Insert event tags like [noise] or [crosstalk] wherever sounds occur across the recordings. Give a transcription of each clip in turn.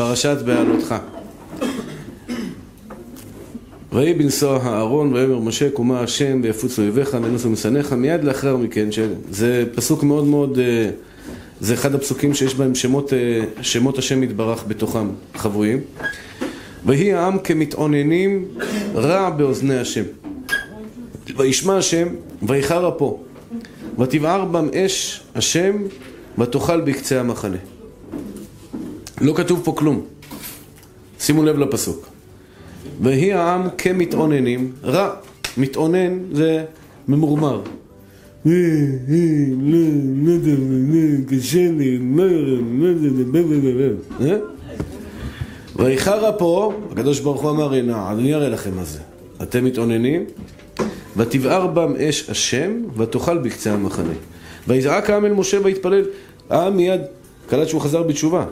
פרשת בעלותך. ויהי בנסוע הארון ויאמר משה קומה השם ויפוץ אויביך מנוסו משנאיך מיד לאחר מכן זה פסוק מאוד מאוד אה, זה אחד הפסוקים שיש בהם שמות, אה, שמות השם יתברך בתוכם חבויים. ויהי העם כמתאוננים רע באוזני השם. וישמע השם ויחר אפו ותבער בם אש השם ותאכל בקצה המחנה לא כתוב פה כלום שימו לב לפסוק ויהי העם כמתאוננים, רע, מתאונן זה ממורמר. קשה לי, ויחר פה, הקדוש ברוך הוא אמר, הנה, אני אראה לכם מה זה. אתם מתאוננים, ותבער בם אש השם, ותאכל בקצה המחנה. ויזעק העם אל משה ויתפלל. העם מיד קלט שהוא חזר בתשובה.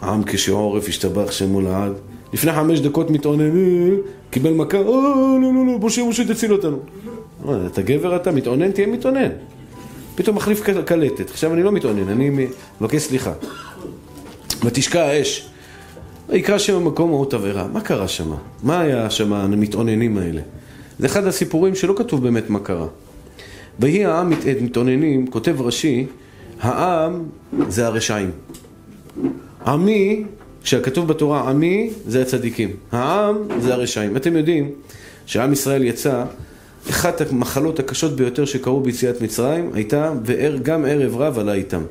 העם כשעורף השתבח שמו לעד. לפני חמש דקות מתאונן, קיבל מכה, או, לא, לא, לא, משה, משה, תציל אותנו. אתה גבר אתה, מתאונן, תהיה מתאונן. פתאום מחליף קלטת. עכשיו אני לא מתאונן, אני מבקש סליחה. ותשקע האש. ויקרא שם המקום אות עבירה. מה קרה שם? מה היה שם המתאוננים האלה? זה אחד הסיפורים שלא כתוב באמת מה קרה. ויהי העם מתאוננים, כותב רש"י, העם זה הרשעים. עמי כשכתוב בתורה עמי זה הצדיקים, העם זה הרשעים. אתם יודעים שעם ישראל יצא, אחת המחלות הקשות ביותר שקרו ביציאת מצרים הייתה, וגם ערב רב עלה איתם.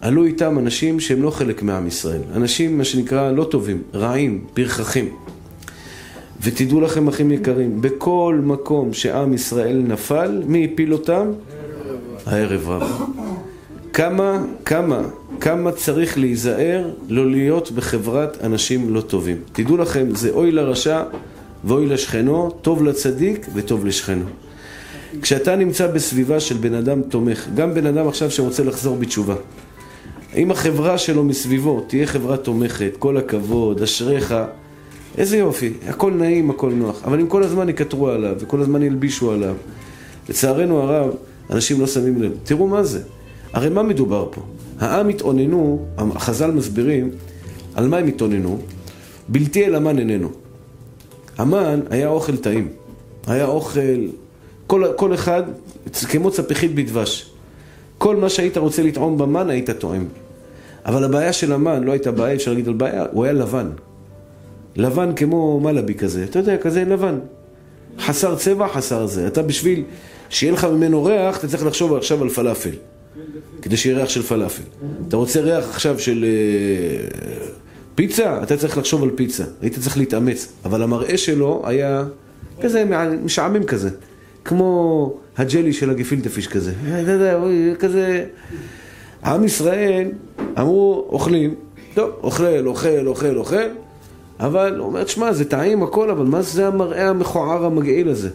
עלו איתם אנשים שהם לא חלק מעם ישראל, אנשים מה שנקרא לא טובים, רעים, פרחחים. ותדעו לכם אחים יקרים, בכל מקום שעם ישראל נפל, מי הפיל אותם? הערב רב. כמה, כמה, כמה צריך להיזהר לא להיות בחברת אנשים לא טובים. תדעו לכם, זה אוי לרשע ואוי לשכנו, טוב לצדיק וטוב לשכנו. כשאתה נמצא בסביבה של בן אדם תומך, גם בן אדם עכשיו שרוצה לחזור בתשובה, אם החברה שלו מסביבו תהיה חברה תומכת, כל הכבוד, אשריך, איזה יופי, הכל נעים, הכל נוח, אבל אם כל הזמן יקטרו עליו וכל הזמן ילבישו עליו, לצערנו הרב, אנשים לא שמים לב. תראו מה זה. הרי מה מדובר פה? העם התאוננו, החז"ל מסבירים על מה הם התאוננו, בלתי אל המן איננו. המן היה אוכל טעים, היה אוכל, כל, כל אחד כמו צפיחית בדבש. כל מה שהיית רוצה לטעום במן היית טועם. אבל הבעיה של המן לא הייתה בעיה, אפשר להגיד על בעיה, הוא היה לבן. לבן כמו מלאבי כזה, אתה יודע, כזה לבן. חסר צבע, חסר זה. אתה בשביל שיהיה לך ממנו ריח, אתה צריך לחשוב עכשיו על פלאפל. כדי שיהיה ריח של פלאפל. אתה רוצה ריח עכשיו של אה, פיצה? אתה צריך לחשוב על פיצה. היית צריך להתאמץ. אבל המראה שלו היה כזה משעמם כזה. כמו הג'לי של הגפילטה פיש כזה. אתה יודע, כזה... עם ישראל אמרו, אוכלים, טוב, אוכל, אוכל, אוכל, אוכל, אבל הוא אומר, תשמע, זה טעים הכל, אבל מה זה המראה המכוער המגעיל הזה?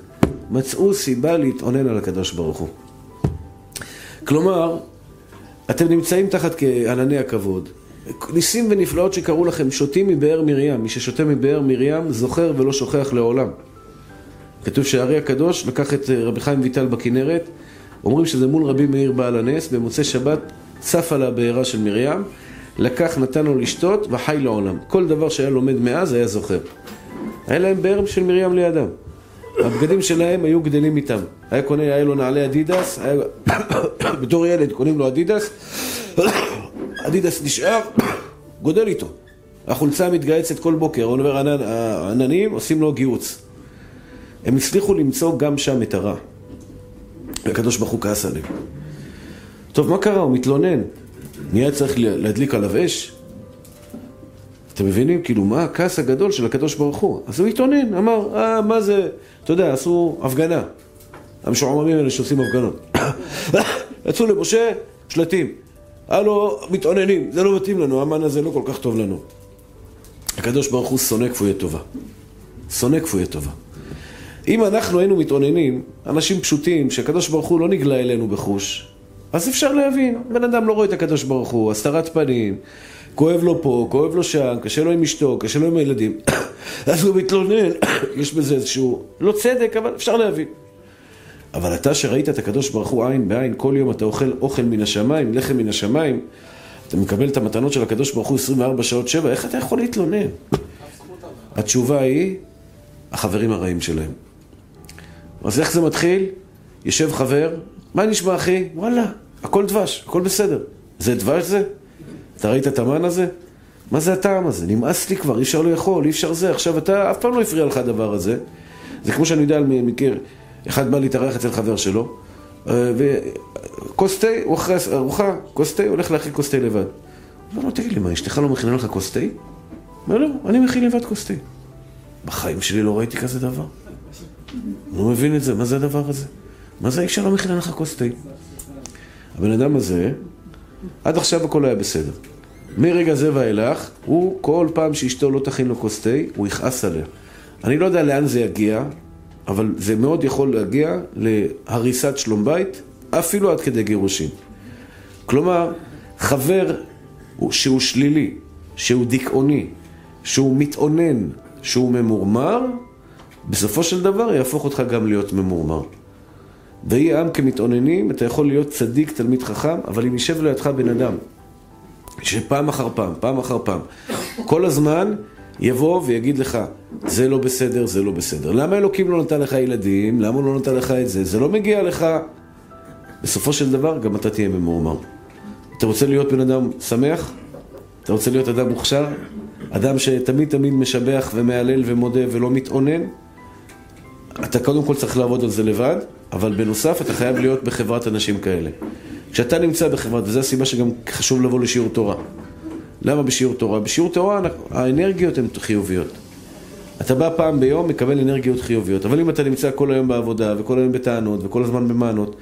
מצאו סיבה להתאונן על הקדוש ברוך הוא. כלומר, אתם נמצאים תחת ענני הכבוד. ניסים ונפלאות שקרו לכם, שותים מבאר מרים. מי ששותה מבאר מרים זוכר ולא שוכח לעולם. כתוב שהארי הקדוש לקח את רבי חיים ויטל בכנרת, אומרים שזה מול רבי מאיר בעל הנס, במוצאי שבת צף על הבארה של מרים, לקח, נתן לו לשתות וחי לעולם. כל דבר שהיה לומד מאז היה זוכר. היה להם באר של מרים לידם. הבגדים שלהם היו גדלים איתם. היה קונה, היה לו נעלי אדידס, היה... [coughs] בתור ילד קונים לו אדידס, [coughs] אדידס נשאר, [coughs] גודל איתו. החולצה מתגהצת כל בוקר, הוא אומר, העננים עושים לו גיהוץ. הם הצליחו למצוא גם שם את הרע. הקדוש ברוך הוא כעס עליהם. טוב, מה קרה? הוא מתלונן. נהיה צריך להדליק עליו אש? אתם מבינים? כאילו, מה הכעס הגדול של הקדוש ברוך הוא? אז הוא התאונן, אמר, אה, מה זה, אתה יודע, עשו הפגנה. המשועממים האלה שעושים הפגנות. [coughs] יצאו למשה, שלטים. הלו, מתאוננים, זה לא מתאים לנו, המן הזה לא כל כך טוב לנו. הקדוש ברוך הוא שונא כפויי טובה. שונא כפויי טובה. אם אנחנו היינו מתאוננים, אנשים פשוטים, שהקדוש ברוך הוא לא נגלה אלינו בחוש, אז אפשר להבין, בן אדם לא רואה את הקדוש ברוך הוא, הסתרת פנים, כואב לו פה, כואב לו שם, קשה לו עם אשתו, קשה לו עם הילדים, [coughs] אז הוא מתלונן, [coughs] יש בזה איזשהו, לא צדק, אבל אפשר להבין. אבל אתה שראית את הקדוש ברוך הוא עין בעין, כל יום אתה אוכל אוכל מן השמיים, לחם מן השמיים, אתה מקבל את המתנות של הקדוש ברוך הוא 24 שעות שבע, איך אתה יכול להתלונן? התשובה היא, החברים הרעים שלהם. אז איך זה מתחיל? יושב חבר, מה נשמע אחי? וואלה, הכל דבש, הכל בסדר. זה דבש זה? אתה ראית את המן הזה? מה זה הטעם הזה? נמאס לי כבר, אי אפשר לאכול, אי אפשר זה. עכשיו אתה, אף פעם לא הפריע לך הדבר הזה. זה כמו שאני יודע על מקר, אחד בא להתארח אצל חבר שלו, אה, וכוס תה, הוא אחרי ארוחה, כוס תה, הולך להכין כוס תה לבד. הוא אומר לו, תגיד לי, מה, אשתך לא מכינה לך כוס תה? הוא אומר, לא, אני מכין לבד כוס תה. בחיים שלי לא ראיתי כזה דבר. לא מבין את זה, מה זה הדבר הזה? מה זה האישה לא מכינה לך כוס תה? הבן אדם הזה, עד עכשיו הכל היה בסדר. מרגע זה ואילך, הוא כל פעם שאשתו לא תכין לו כוס תה, הוא יכעס עליה. אני לא יודע לאן זה יגיע, אבל זה מאוד יכול להגיע להריסת שלום בית, אפילו עד כדי גירושין. כלומר, חבר שהוא שלילי, שהוא דיכאוני, שהוא מתאונן, שהוא ממורמר, בסופו של דבר יהפוך אותך גם להיות ממורמר. ויהי עם כמתאוננים, אתה יכול להיות צדיק, תלמיד חכם, אבל אם יישב לידך בן אדם, שפעם אחר פעם, פעם אחר פעם, כל הזמן יבוא ויגיד לך, זה לא בסדר, זה לא בסדר. למה אלוקים לא נתן לך ילדים? למה הוא לא נתן לך את זה? זה לא מגיע לך. בסופו של דבר, גם אתה תהיה ממורמר. אתה רוצה להיות בן אדם שמח? אתה רוצה להיות אדם מוכשר? אדם שתמיד תמיד משבח ומהלל ומודה ולא מתאונן? אתה קודם כל צריך לעבוד על זה לבד, אבל בנוסף אתה חייב להיות בחברת אנשים כאלה. כשאתה נמצא בחברת, וזו הסיבה שגם חשוב לבוא לשיעור תורה. למה בשיעור תורה? בשיעור תורה האנרגיות הן חיוביות. אתה בא פעם ביום, מקבל אנרגיות חיוביות. אבל אם אתה נמצא כל היום בעבודה, וכל היום בטענות, וכל הזמן במענות,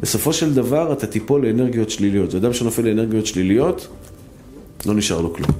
בסופו של דבר אתה תיפול לאנרגיות שליליות. זה אדם שנופל לאנרגיות שליליות, לא נשאר לו כלום.